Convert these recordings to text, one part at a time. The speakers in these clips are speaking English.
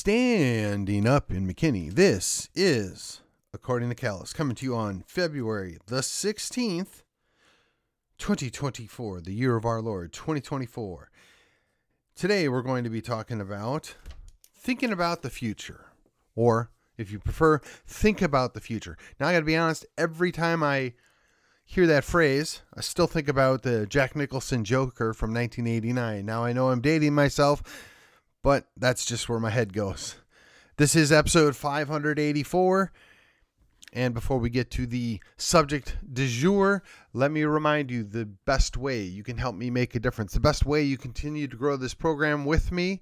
Standing up in McKinney. This is, according to Callus, coming to you on February the 16th, 2024, the year of our Lord, 2024. Today we're going to be talking about thinking about the future, or if you prefer, think about the future. Now, I got to be honest, every time I hear that phrase, I still think about the Jack Nicholson Joker from 1989. Now, I know I'm dating myself but that's just where my head goes. This is episode 584. And before we get to the subject du jour, let me remind you the best way you can help me make a difference, the best way you continue to grow this program with me,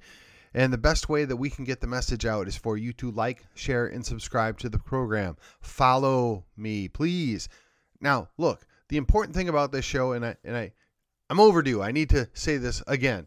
and the best way that we can get the message out is for you to like, share, and subscribe to the program. Follow me, please. Now, look, the important thing about this show, and I and I I'm overdue. I need to say this again.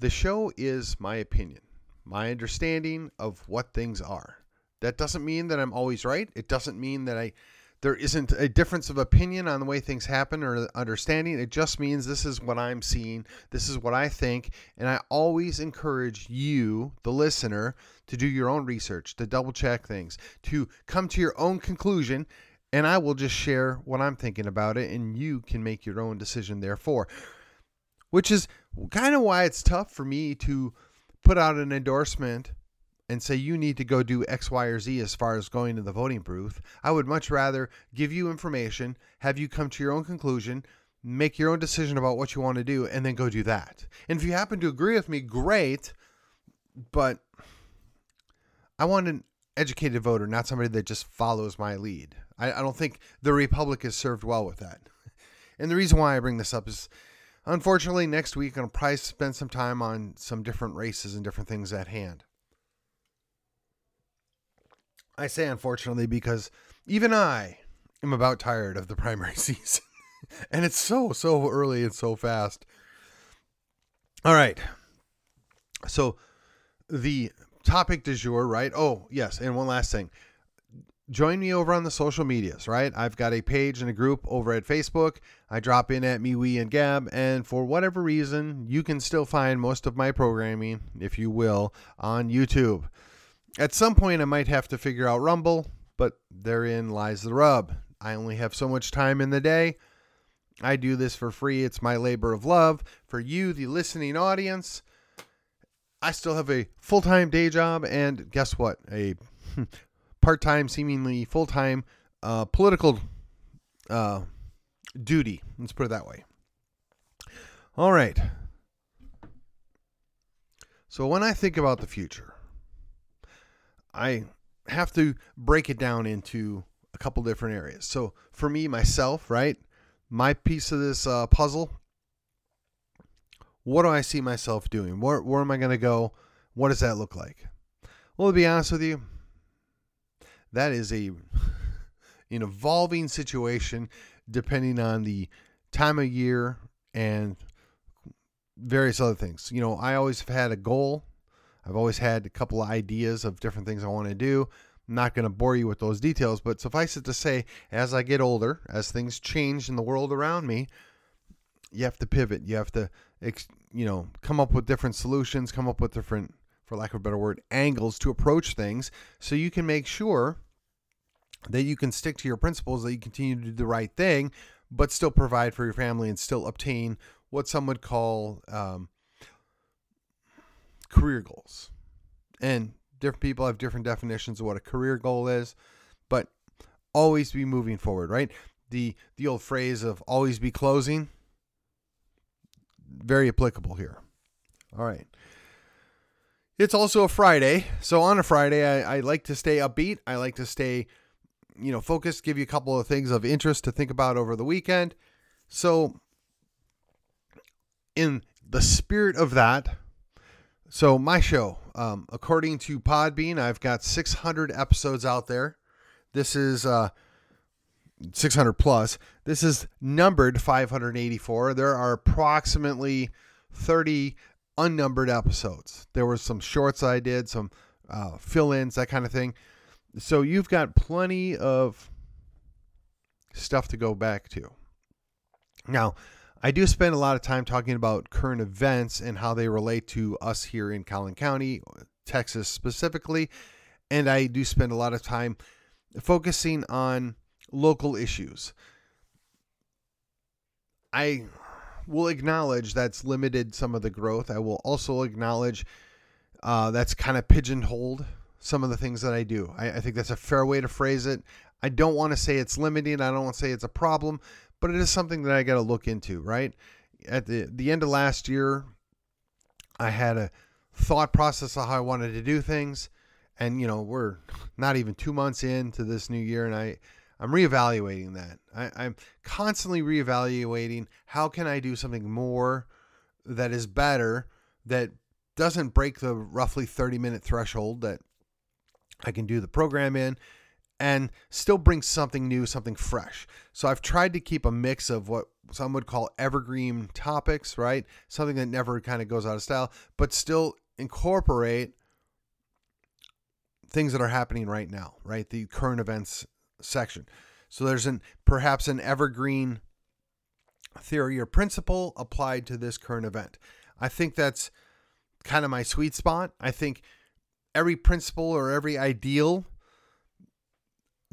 The show is my opinion, my understanding of what things are. That doesn't mean that I'm always right. It doesn't mean that I there isn't a difference of opinion on the way things happen or understanding. It just means this is what I'm seeing, this is what I think, and I always encourage you, the listener, to do your own research, to double check things, to come to your own conclusion, and I will just share what I'm thinking about it and you can make your own decision therefore which is kind of why it's tough for me to put out an endorsement and say you need to go do X, Y, or Z as far as going to the voting booth. I would much rather give you information, have you come to your own conclusion, make your own decision about what you want to do, and then go do that. And if you happen to agree with me, great. But I want an educated voter, not somebody that just follows my lead. I, I don't think the Republic is served well with that. And the reason why I bring this up is Unfortunately, next week to probably spend some time on some different races and different things at hand. I say unfortunately because even I am about tired of the primary season. and it's so, so early and so fast. All right. So the topic du jour, right? Oh, yes. And one last thing join me over on the social medias, right? I've got a page and a group over at Facebook. I drop in at MeWe and Gab, and for whatever reason, you can still find most of my programming, if you will, on YouTube. At some point, I might have to figure out Rumble, but therein lies the rub. I only have so much time in the day. I do this for free. It's my labor of love. For you, the listening audience, I still have a full time day job, and guess what? A part time, seemingly full time uh, political uh, duty. Let's put it that way. All right. So when I think about the future, I have to break it down into a couple different areas. So for me, myself, right, my piece of this uh, puzzle, what do I see myself doing? Where, where am I going to go? What does that look like? Well, to be honest with you, that is a an evolving situation depending on the time of year and various other things. You know, I always have had a goal. I've always had a couple of ideas of different things I want to do. I'm not going to bore you with those details, but suffice it to say, as I get older, as things change in the world around me, you have to pivot. You have to, you know, come up with different solutions, come up with different for lack of a better word, angles to approach things so you can make sure that you can stick to your principles, that you continue to do the right thing, but still provide for your family and still obtain what some would call um, career goals. And different people have different definitions of what a career goal is, but always be moving forward, right? The the old phrase of always be closing very applicable here. All right. It's also a Friday. So on a Friday, I, I like to stay upbeat. I like to stay, you know, focused, give you a couple of things of interest to think about over the weekend. So, in the spirit of that, so my show, um, according to Podbean, I've got 600 episodes out there. This is uh, 600 plus. This is numbered 584. There are approximately 30 unnumbered episodes. There were some shorts I did, some uh, fill ins, that kind of thing. So you've got plenty of stuff to go back to. Now, I do spend a lot of time talking about current events and how they relate to us here in Collin County, Texas specifically, and I do spend a lot of time focusing on local issues. I will acknowledge that's limited some of the growth. I will also acknowledge uh, that's kind of pigeonholed some of the things that I do. I, I think that's a fair way to phrase it. I don't want to say it's limiting. I don't want to say it's a problem, but it is something that I got to look into, right? At the, the end of last year, I had a thought process of how I wanted to do things. And, you know, we're not even two months into this new year, and I, I'm reevaluating that. I, I'm constantly reevaluating how can I do something more that is better that doesn't break the roughly 30 minute threshold that I can do the program in and still bring something new, something fresh. So I've tried to keep a mix of what some would call evergreen topics, right? Something that never kind of goes out of style, but still incorporate things that are happening right now, right? The current events section. So there's an perhaps an evergreen theory or principle applied to this current event. I think that's kind of my sweet spot. I think every principle or every ideal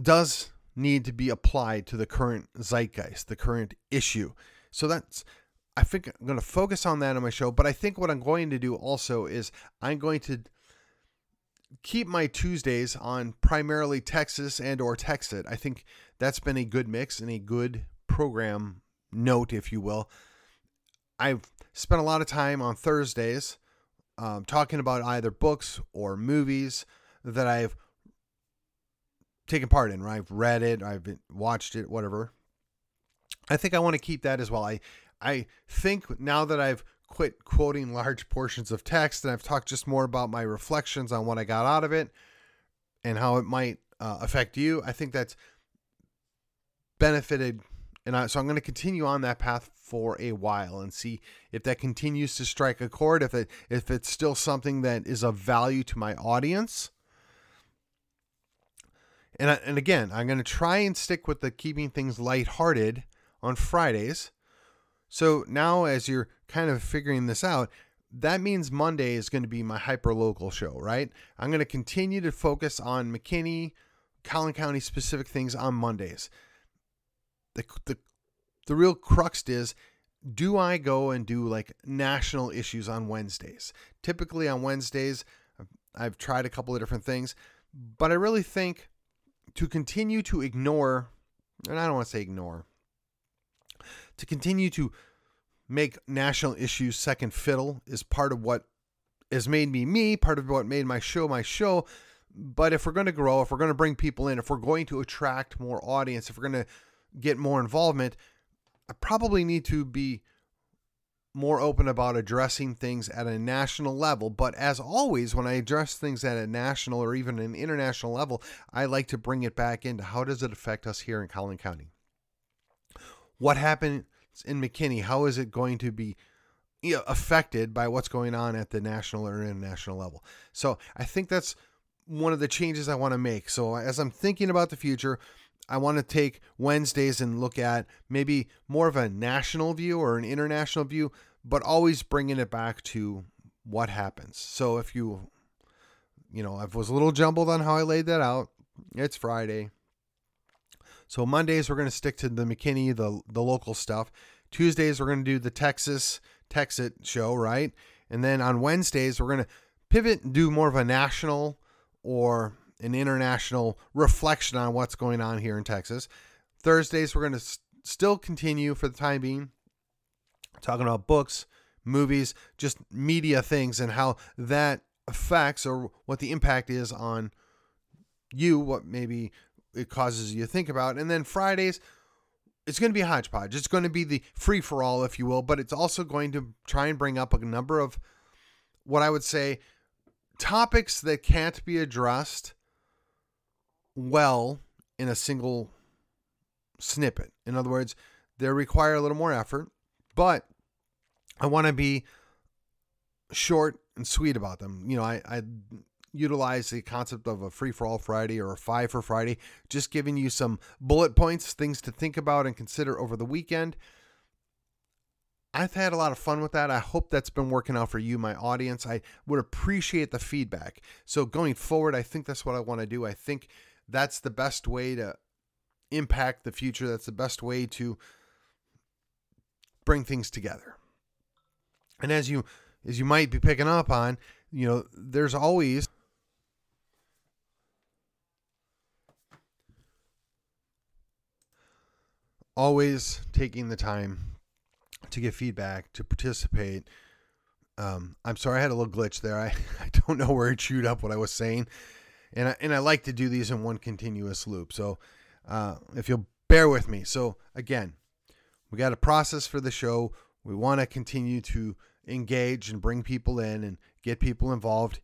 does need to be applied to the current zeitgeist, the current issue. So that's I think I'm going to focus on that on my show, but I think what I'm going to do also is I'm going to keep my Tuesdays on primarily Texas and or Texit. I think that's been a good mix and a good program note, if you will. I've spent a lot of time on Thursdays um, talking about either books or movies that I've taken part in, right? I've read it, I've watched it, whatever. I think I want to keep that as well. I I think now that I've quit quoting large portions of text and I've talked just more about my reflections on what I got out of it and how it might uh, affect you, I think that's benefited. And I, so I'm going to continue on that path for a while and see if that continues to strike a chord, if it if it's still something that is of value to my audience and, I, and again, I'm going to try and stick with the keeping things lighthearted on Fridays. So now, as you're kind of figuring this out, that means Monday is going to be my hyper local show, right? I'm going to continue to focus on McKinney, Collin County specific things on Mondays. The, the, the real crux is do I go and do like national issues on Wednesdays? Typically on Wednesdays, I've tried a couple of different things, but I really think to continue to ignore, and I don't want to say ignore, to continue to make national issues second fiddle is part of what has made me me, part of what made my show my show. But if we're going to grow, if we're going to bring people in, if we're going to attract more audience, if we're going to get more involvement, I probably need to be more open about addressing things at a national level. But as always, when I address things at a national or even an international level, I like to bring it back into how does it affect us here in Collin County? What happens in McKinney? How is it going to be you know, affected by what's going on at the national or international level? So I think that's one of the changes I want to make. So as I'm thinking about the future, I want to take Wednesdays and look at maybe more of a national view or an international view, but always bringing it back to what happens. So if you, you know, I was a little jumbled on how I laid that out. It's Friday. So Mondays we're going to stick to the McKinney, the the local stuff. Tuesdays we're going to do the Texas Texit show, right? And then on Wednesdays we're going to pivot and do more of a national or an international reflection on what's going on here in Texas. Thursdays, we're going to still continue for the time being talking about books, movies, just media things, and how that affects or what the impact is on you, what maybe it causes you to think about. And then Fridays, it's going to be a hodgepodge. It's going to be the free for all, if you will, but it's also going to try and bring up a number of what I would say topics that can't be addressed well in a single snippet. In other words, they require a little more effort, but I want to be short and sweet about them. You know, I, I utilize the concept of a free for all Friday or a five for Friday, just giving you some bullet points, things to think about and consider over the weekend. I've had a lot of fun with that. I hope that's been working out for you, my audience. I would appreciate the feedback. So going forward, I think that's what I want to do. I think that's the best way to impact the future. That's the best way to bring things together. And as you as you might be picking up on, you know, there's always always taking the time to give feedback, to participate. Um, I'm sorry I had a little glitch there. I, I don't know where it chewed up what I was saying. And I, and I like to do these in one continuous loop. So uh, if you'll bear with me. So again, we got a process for the show. We want to continue to engage and bring people in and get people involved.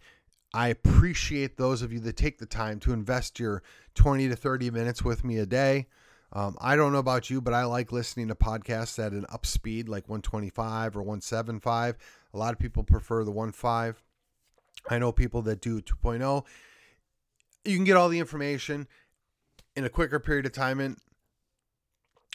I appreciate those of you that take the time to invest your 20 to 30 minutes with me a day. Um, I don't know about you, but I like listening to podcasts at an up speed like 125 or 175. A lot of people prefer the 1.5. I know people that do 2.0. You can get all the information in a quicker period of time. And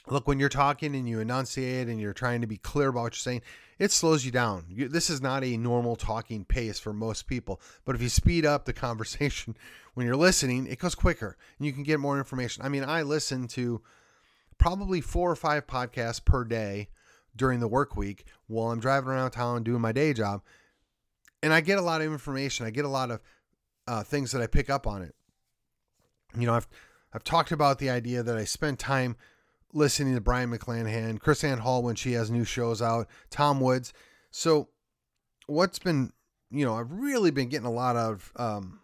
look, when you're talking and you enunciate and you're trying to be clear about what you're saying, it slows you down. You, this is not a normal talking pace for most people. But if you speed up the conversation when you're listening, it goes quicker and you can get more information. I mean, I listen to probably four or five podcasts per day during the work week while I'm driving around town doing my day job. And I get a lot of information. I get a lot of uh, things that I pick up on it. You know, I've I've talked about the idea that I spend time listening to Brion McClanahan, KrisAnne Hall when she has new shows out, Tom Woods. So, what's been, you know, I've really been getting a lot of um,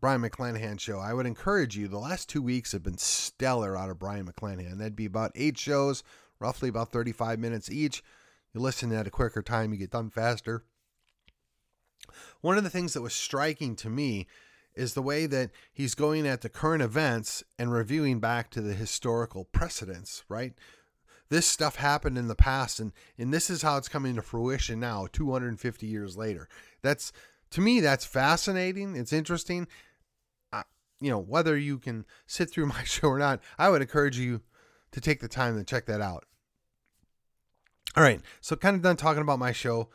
Brion McClanahan show. I would encourage you. The last two weeks have been stellar out of Brion McClanahan. That'd be about eight shows, roughly about 35 minutes each. You listen at a quicker time, you get done faster. One of the things that was striking to me is the way that he's going at the current events and reviewing back to the historical precedents, right? This stuff happened in the past and and this is how it's coming to fruition now 250 years later. That's to me that's fascinating, it's interesting. you know, whether you can sit through my show or not, I would encourage you to take the time to check that out. All right, so kind of done talking about my show.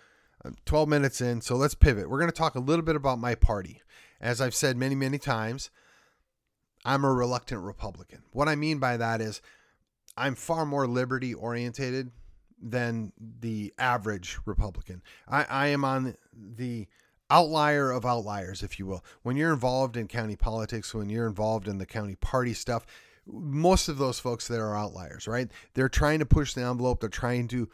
I'm 12 minutes in, so let's pivot. We're going to talk a little bit about my party. As I've said many, many times, I'm a reluctant Republican. What I mean by that is I'm far more liberty orientated than the average Republican. I, I am on the outlier of outliers, if you will. When you're involved in county politics, when you're involved in the county party stuff, most of those folks there are outliers, right? They're trying to push the envelope, they're trying to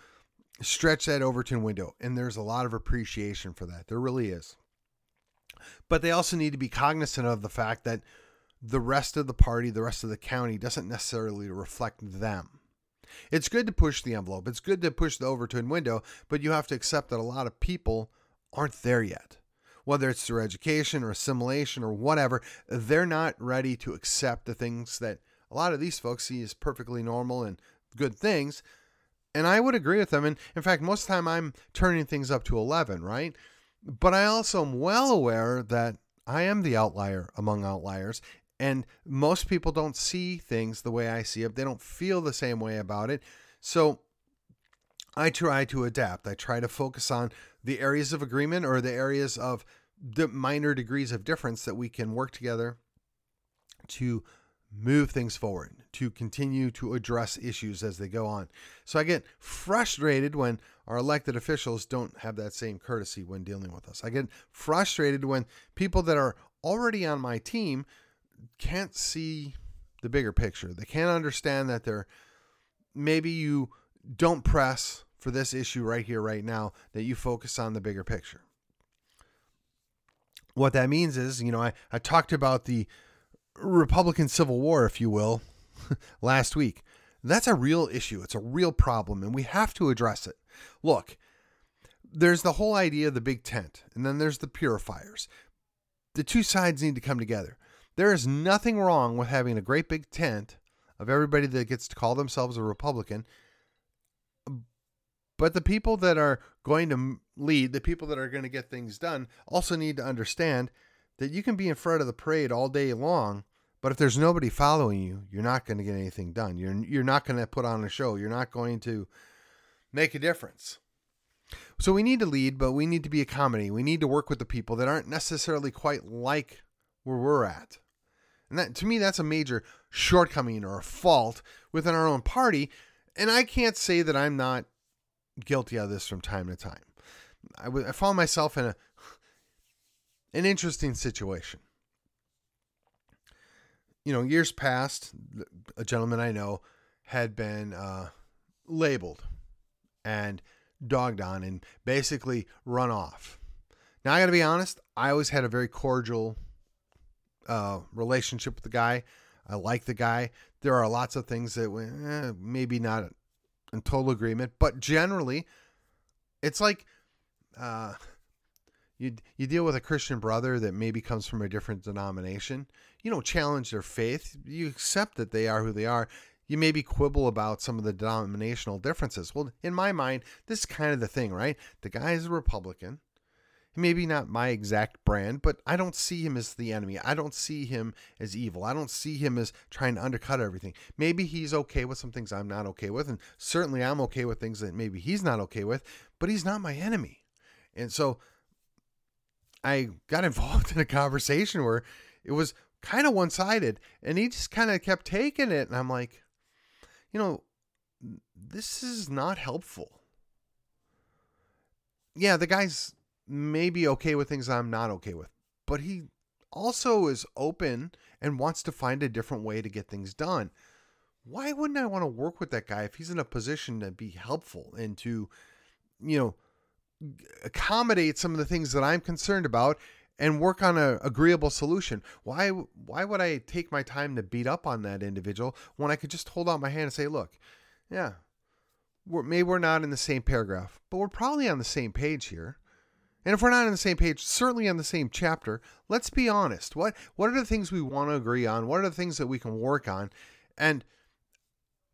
stretch that Overton window, and there's a lot of appreciation for that. There really is. But they also need to be cognizant of the fact that the rest of the party, the rest of the county doesn't necessarily reflect them. It's good to push the envelope. It's good to push the Overton window, but you have to accept that a lot of people aren't there yet. Whether it's through education or assimilation or whatever, they're not ready to accept the things that a lot of these folks see as perfectly normal and good things. And I would agree with them. And in fact, most of the time I'm turning things up to 11, right? But I also am well aware that I am the outlier among outliers. And most people don't see things the way I see it. They don't feel the same way about it. So I try to adapt. I try to focus on the areas of agreement or the areas of the minor degrees of difference that we can work together to move things forward, to continue to address issues as they go on. So I get frustrated when our elected officials don't have that same courtesy when dealing with us. I get frustrated when people that are already on my team can't see the bigger picture. They can't understand that they're maybe you don't press for this issue right here, right now, that you focus on the bigger picture. What that means is, you know, I, I talked about the Republican Civil War, if you will, last week. That's a real issue. It's a real problem, and we have to address it. Look, there's the whole idea of the big tent, and then there's the purifiers. The two sides need to come together. There is nothing wrong with having a great big tent of everybody that gets to call themselves a Republican. But the people that are going to lead, the people that are going to get things done, also need to understand that you can be in front of the parade all day long, but if there's nobody following you, you're not going to get anything done. You're you're not going to put on a show. You're not going to make a difference. So we need to lead, but we need to be a comedy. We need to work with the people that aren't necessarily quite like where we're at. And that to me that's a major shortcoming or a fault within our own party, and I can't say that I'm not guilty of this from time to time. I, w- I found myself in a an interesting situation. You know, years past, a gentleman I know had been uh, labeled and dogged on and basically run off. Now, I got to be honest, I always had a very cordial uh, relationship with the guy. I like the guy. There are lots of things that eh, maybe not in total agreement, but generally, it's like uh, you you deal with a Christian brother that maybe comes from a different denomination. You don't challenge their faith. You accept that they are who they are. You maybe quibble about some of the denominational differences. Well, in my mind, this is kind of the thing, right? The guy is a Republican maybe not my exact brand, but I don't see him as the enemy. I don't see him as evil. I don't see him as trying to undercut everything. Maybe he's okay with some things I'm not okay with, and certainly I'm okay with things that maybe he's not okay with, but he's not my enemy. And so I got involved in a conversation where it was kind of one sided, and he just kind of kept taking it. And I'm like, you know, this is not helpful. Yeah, the guy's maybe okay with things I'm not okay with, but he also is open and wants to find a different way to get things done. Why wouldn't I want to work with that guy if he's in a position to be helpful and to, you know, accommodate some of the things that I'm concerned about and work on an agreeable solution. Why why would I take my time to beat up on that individual when I could just hold out my hand and say, "Look, yeah, we're, maybe we're not in the same paragraph, but we're probably on the same page here. And if we're not on the same page, certainly on the same chapter, let's be honest. What what are the things we want to agree on? What are the things that we can work on? And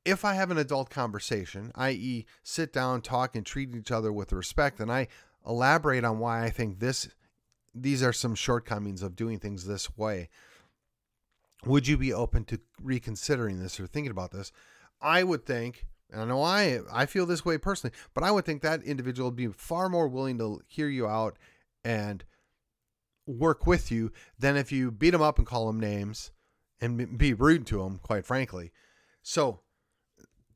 if I have an adult conversation, i.e., sit down, talk, and treat each other with respect, and I elaborate on why I think this these are some shortcomings of doing things this way, would you be open to reconsidering this or thinking about this? I would think and I know I I feel this way personally, but I would think that individual would be far more willing to hear you out and work with you than if you beat them up and call them names and be rude to them, quite frankly. So,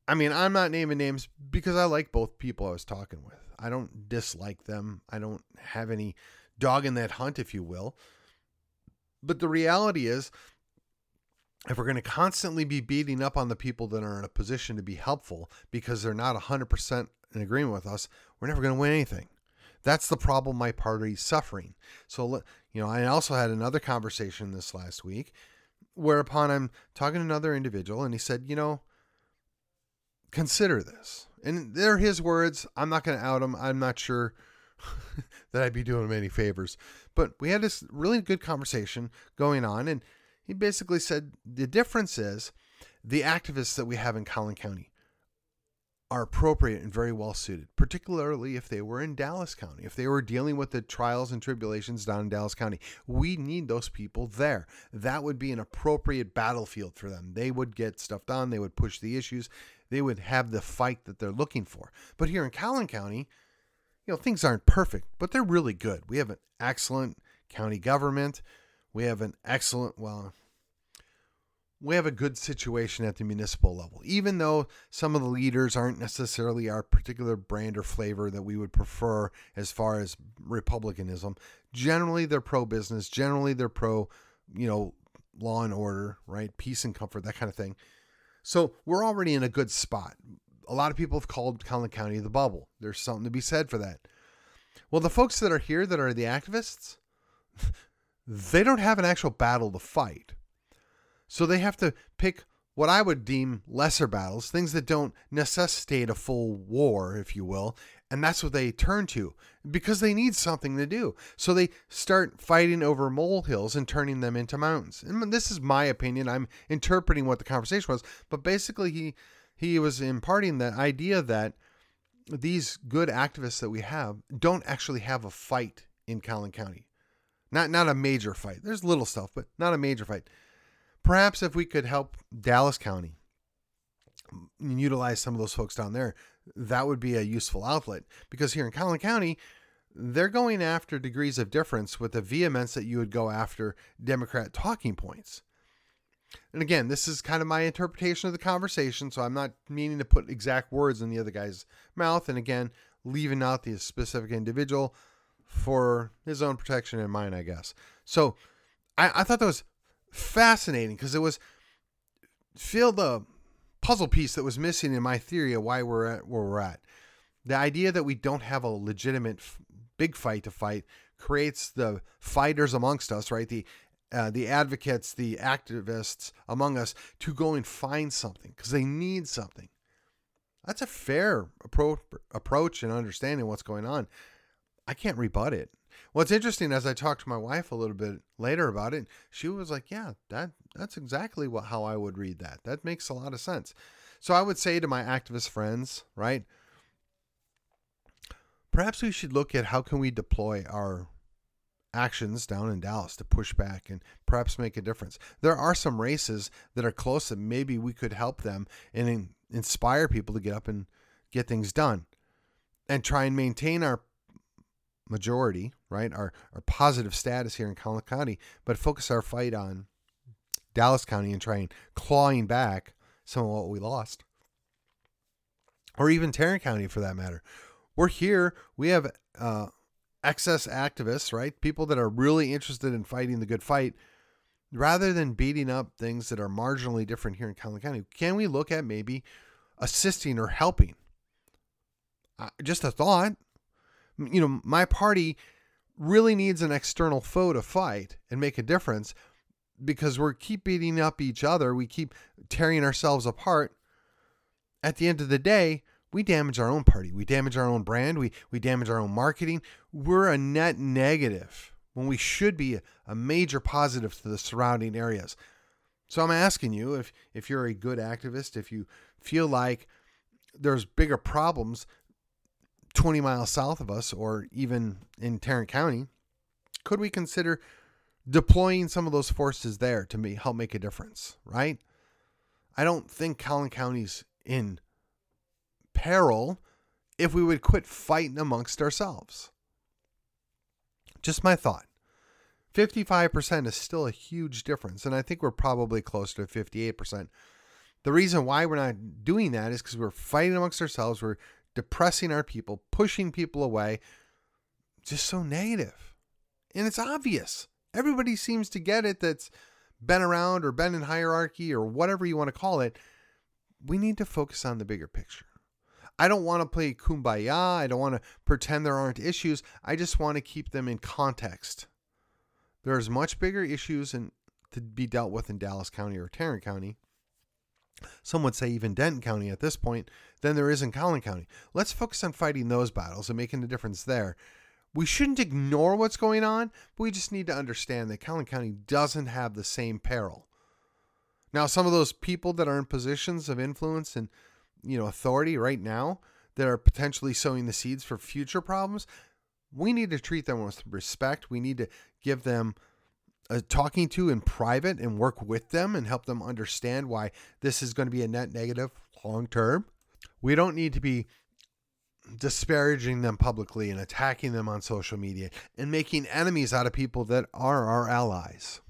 I mean, I'm not naming names because I like both people I was talking with. I don't dislike them. I don't have any dog in that hunt, if you will. But the reality is, if we're going to constantly be beating up on the people that are in a position to be helpful because they're not 100% in agreement with us, we're never going to win anything. That's the problem my party's suffering. So, you know, I also had another conversation this last week whereupon I'm talking to another individual and he said, you know, consider this. And they're his words. I'm not going to out him. I'm not sure that I'd be doing him any favors. But we had this really good conversation going on and he basically said the difference is the activists that we have in Collin County are appropriate and very well suited, particularly if they were in Dallas County, if they were dealing with the trials and tribulations down in Dallas County. We need those people there. That would be an appropriate battlefield for them. They would get stuff done, they would push the issues, they would have the fight that they're looking for. But here in Collin County, you know, things aren't perfect, but they're really good. We have an excellent county government. We have an excellent, well, we have a good situation at the municipal level. Even though some of the leaders aren't necessarily our particular brand or flavor that we would prefer as far as republicanism, generally they're pro business, generally they're pro, you know, law and order, right? Peace and comfort, that kind of thing. So we're already in a good spot. A lot of people have called Collin County the bubble. There's something to be said for that. Well, the folks that are here that are the activists, they don't have an actual battle to fight. So they have to pick what I would deem lesser battles, things that don't necessitate a full war, if you will. And that's what they turn to because they need something to do. So they start fighting over molehills and turning them into mountains. And this is my opinion. I'm interpreting what the conversation was. But basically, he, he was imparting the idea that these good activists that we have don't actually have a fight in Collin County. Not not a major fight. There's little stuff, but not a major fight. Perhaps if we could help Dallas County and utilize some of those folks down there, that would be a useful outlet because here in Collin County, they're going after degrees of difference with the vehemence that you would go after Democrat talking points. And again, this is kind of my interpretation of the conversation, so I'm not meaning to put exact words in the other guy's mouth. And again, leaving out the specific individual for his own protection and mine, I guess. So I, I thought that was fascinating because it was feel the puzzle piece that was missing in my theory of why we're at where we're at. The idea that we don't have a legitimate f- big fight to fight creates the fighters amongst us, right? The uh, the advocates, the activists among us to go and find something because they need something. That's a fair appro- approach and understanding what's going on. I can't rebut it. What's interesting as I talked to my wife a little bit later about it, she was like, "Yeah, that that's exactly what how I would read that. That makes a lot of sense." So I would say to my activist friends, right? Perhaps we should look at how can we deploy our actions down in Dallas to push back and perhaps make a difference. There are some races that are close and maybe we could help them and in, inspire people to get up and get things done and try and maintain our majority, right? Our, our positive status here in Collin County, but focus our fight on Dallas County and trying clawing back some of what we lost. Or even Tarrant County for that matter. We're here. We have uh, excess activists, right? People that are really interested in fighting the good fight rather than beating up things that are marginally different here in Collin County. Can we look at maybe assisting or helping? Uh, just a thought. You know, my party really needs an external foe to fight and make a difference because we're keep beating up each other. We keep tearing ourselves apart. At the end of the day, we damage our own party. We damage our own brand. We, we damage our own marketing. We're a net negative when we should be a, major positive to the surrounding areas. So I'm asking you if, if you're a good activist, if you feel like there's bigger problems 20 miles south of us or even in Tarrant County, could we consider deploying some of those forces there to help make a difference, right? I don't think Collin County's in peril if we would quit fighting amongst ourselves. Just my thought. 55% is still a huge difference, and I think we're probably close to 58%. The reason why we're not doing that is because we're fighting amongst ourselves, we're depressing our people, pushing people away, just so negative. And it's obvious. Everybody seems to get it that's been around or been in hierarchy or whatever you want to call it. We need to focus on the bigger picture. I don't want to play kumbaya. I don't want to pretend there aren't issues. I just want to keep them in context. There's much bigger issues and to be dealt with in Dallas County or Tarrant County. Some would say even Denton County at this point than there is in Collin County. Let's focus on fighting those battles and making a difference there. We shouldn't ignore what's going on, but we just need to understand that Collin County doesn't have the same peril. Now, some of those people that are in positions of influence and you know authority right now that are potentially sowing the seeds for future problems we need to treat them with respect we need to give them a talking to in private and work with them and help them understand why this is going to be a net negative long term we don't need to be disparaging them publicly and attacking them on social media and making enemies out of people that are our allies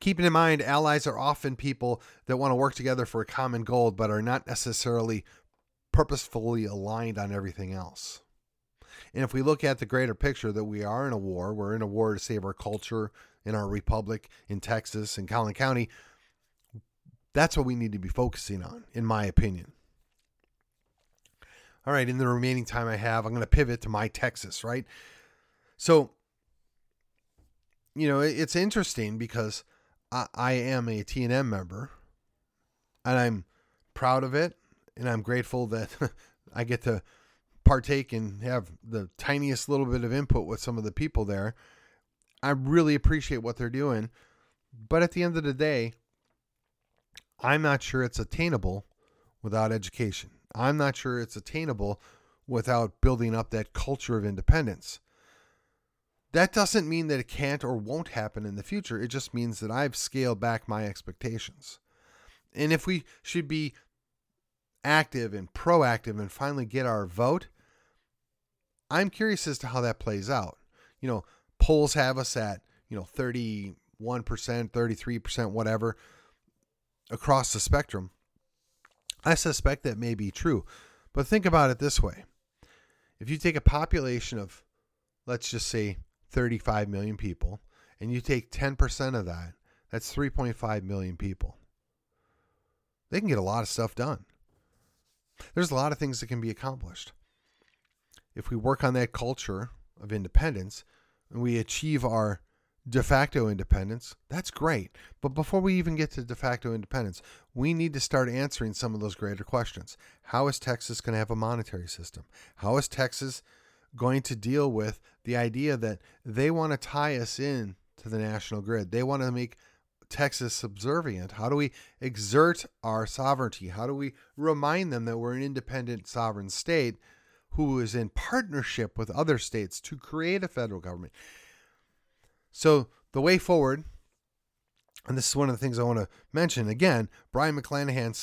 Keeping in mind, allies are often people that want to work together for a common goal, but are not necessarily purposefully aligned on everything else. And if we look at the greater picture that we are in a war, we're in a war to save our culture in our republic in Texas and Collin County, that's what we need to be focusing on, in my opinion. All right, in the remaining time I have, I'm going to pivot to my Texas, right? So you know, it's interesting because I, I am a TNM member and I'm proud of it. And I'm grateful that I get to partake and have the tiniest little bit of input with some of the people there. I really appreciate what they're doing. But at the end of the day, I'm not sure it's attainable without education. I'm not sure it's attainable without building up that culture of independence. That doesn't mean that it can't or won't happen in the future. It just means that I've scaled back my expectations. And if we should be active and proactive and finally get our vote, I'm curious as to how that plays out. You know, polls have us at, you know, 31%, 33%, whatever across the spectrum. I suspect that may be true. But think about it this way if you take a population of, let's just say, 35 million people, and you take 10% of that, that's 3.5 million people. They can get a lot of stuff done. There's a lot of things that can be accomplished. If we work on that culture of independence and we achieve our de facto independence, that's great. But before we even get to de facto independence, we need to start answering some of those greater questions. How is Texas going to have a monetary system? How is Texas going to deal with the idea that they want to tie us in to the national grid? They want to make Texas subservient? How do we exert our sovereignty? How do we remind them that we're an independent sovereign state who is in partnership with other states to create a federal government? So, the way forward, and this is one of the things I want to mention again, Brion McClanahan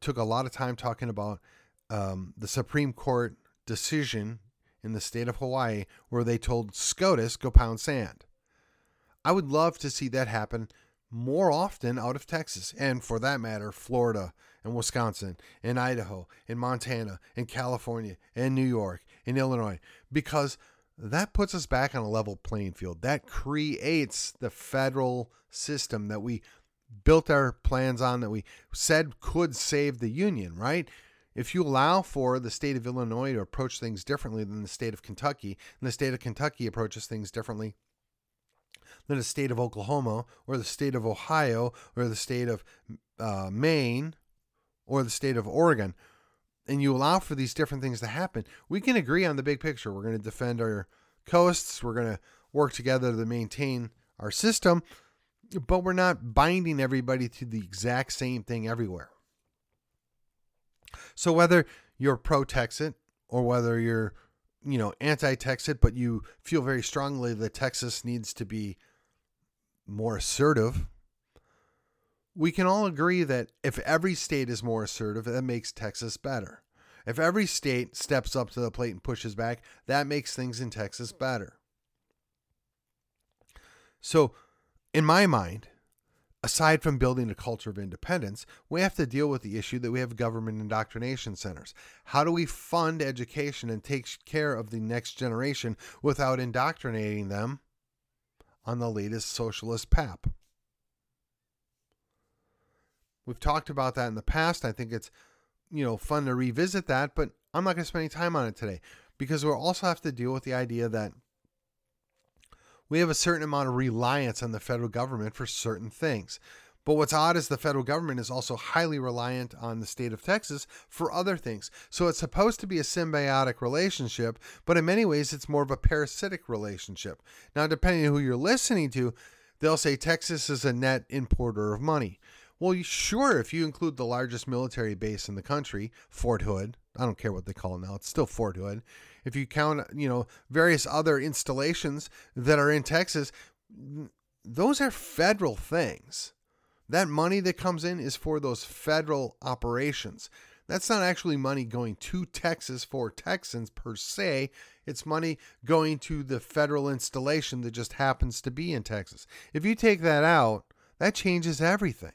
took a lot of time talking about um, the Supreme Court decision in the state of Hawaii where they told SCOTUS go pound sand. I would love to see that happen more often out of Texas, and for that matter, Florida and Wisconsin and Idaho and Montana and California and New York and Illinois, because that puts us back on a level playing field. That creates the federal system that we built our plans on, that we said could save the Union, right? If you allow for the state of Illinois to approach things differently than the state of Kentucky, and the state of Kentucky approaches things differently than the state of Oklahoma or the state of Ohio or the state of uh, Maine or the state of Oregon, and you allow for these different things to happen, we can agree on the big picture. We're going to defend our coasts, we're going to work together to maintain our system, but we're not binding everybody to the exact same thing everywhere. So whether you're pro Texit or whether you're you know anti Texit, but you feel very strongly that Texas needs to be more assertive, we can all agree that if every state is more assertive, that makes Texas better. If every state steps up to the plate and pushes back, that makes things in Texas better. So, in my mind, aside from building a culture of independence, we have to deal with the issue that we have government indoctrination centers. How do we fund education and take care of the next generation without indoctrinating them on the latest socialist pap. We've talked about that in the past. I think it's, you know, fun to revisit that, but I'm not going to spend any time on it today because we'll also have to deal with the idea that we have a certain amount of reliance on the federal government for certain things. But what's odd is the federal government is also highly reliant on the state of Texas for other things. So it's supposed to be a symbiotic relationship, but in many ways it's more of a parasitic relationship. Now, depending on who you're listening to, they'll say Texas is a net importer of money. Well, sure, if you include the largest military base in the country, Fort Hood, I don't care what they call it now, it's still Fort Hood. If you count, you know, various other installations that are in Texas, those are federal things. That money that comes in is for those federal operations. That's not actually money going to Texas for Texans per se. It's money going to the federal installation that just happens to be in Texas. If you take that out, that changes everything.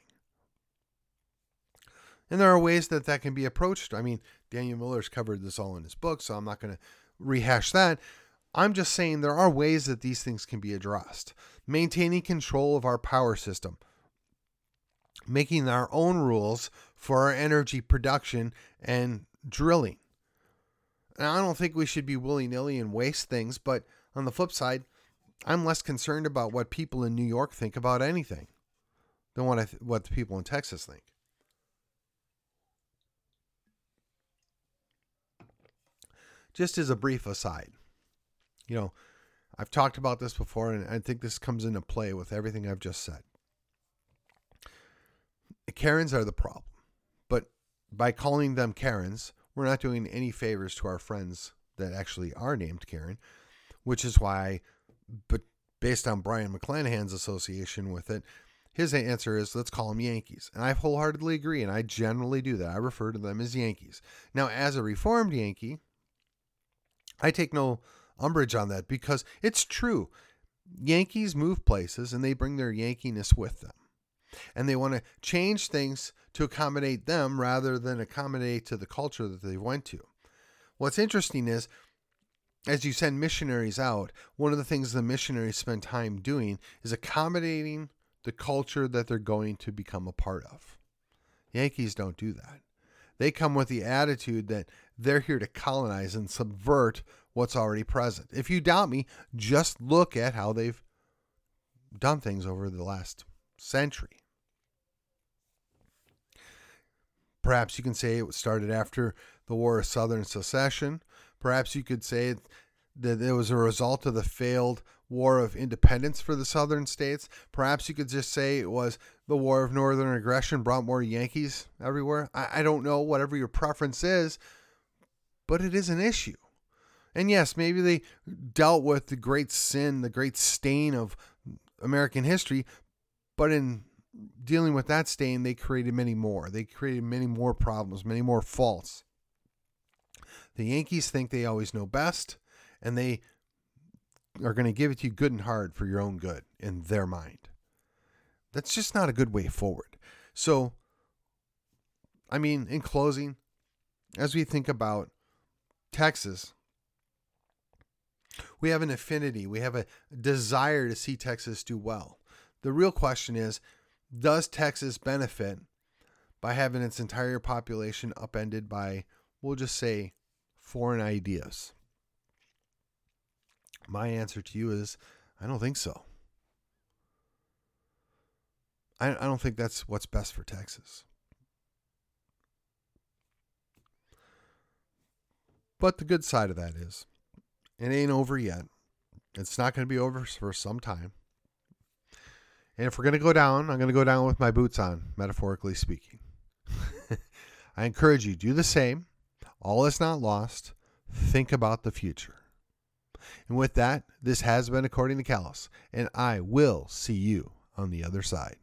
And there are ways that that can be approached. I mean, Daniel Miller's covered this all in his book, so I'm not going to rehash that. I'm just saying there are ways that these things can be addressed. Maintaining control of our power system, making our own rules for our energy production and drilling. And I don't think we should be willy nilly and waste things, but on the flip side, I'm less concerned about what people in New York think about anything than what I th- what the people in Texas think. Just as a brief aside, you know, I've talked about this before, and I think this comes into play with everything I've just said. Karens are the problem. But by calling them Karens, we're not doing any favors to our friends that actually are named Karen, which is why, but based on Brion McClanahan's association with it, his answer is let's call them Yankees. And I wholeheartedly agree, and I generally do that. I refer to them as Yankees. Now, as a reformed Yankee, I take no umbrage on that because it's true. Yankees move places and they bring their Yankiness with them. And they want to change things to accommodate them rather than accommodate to the culture that they went to. What's interesting is as you send missionaries out, one of the things the missionaries spend time doing is accommodating the culture that they're going to become a part of. Yankees don't do that. They come with the attitude that they're here to colonize and subvert what's already present. If you doubt me, just look at how they've done things over the last century. Perhaps you can say it started after the War of Southern Secession. Perhaps you could say that it was a result of the failed War of Independence for the Southern states. Perhaps you could just say it was the War of Northern Aggression brought more Yankees everywhere. I, I don't know, whatever your preference is, but it is an issue. And yes, maybe they dealt with the great sin, the great stain of American history, but in dealing with that stain, they created many more. They created many more problems, many more faults. The Yankees think they always know best, and they are going to give it to you good and hard for your own good in their mind. That's just not a good way forward. So, I mean, in closing, as we think about Texas, we have an affinity, we have a desire to see Texas do well. The real question is does Texas benefit by having its entire population upended by, we'll just say, foreign ideas? My answer to you is I don't think so. I, I don't think that's what's best for Texas. But the good side of that is it ain't over yet. It's not going to be over for some time. And if we're going to go down, I'm going to go down with my boots on, metaphorically speaking. I encourage you, do the same. All is not lost. Think about the future. And with that, this has been According to Callus, and I will see you on the other side.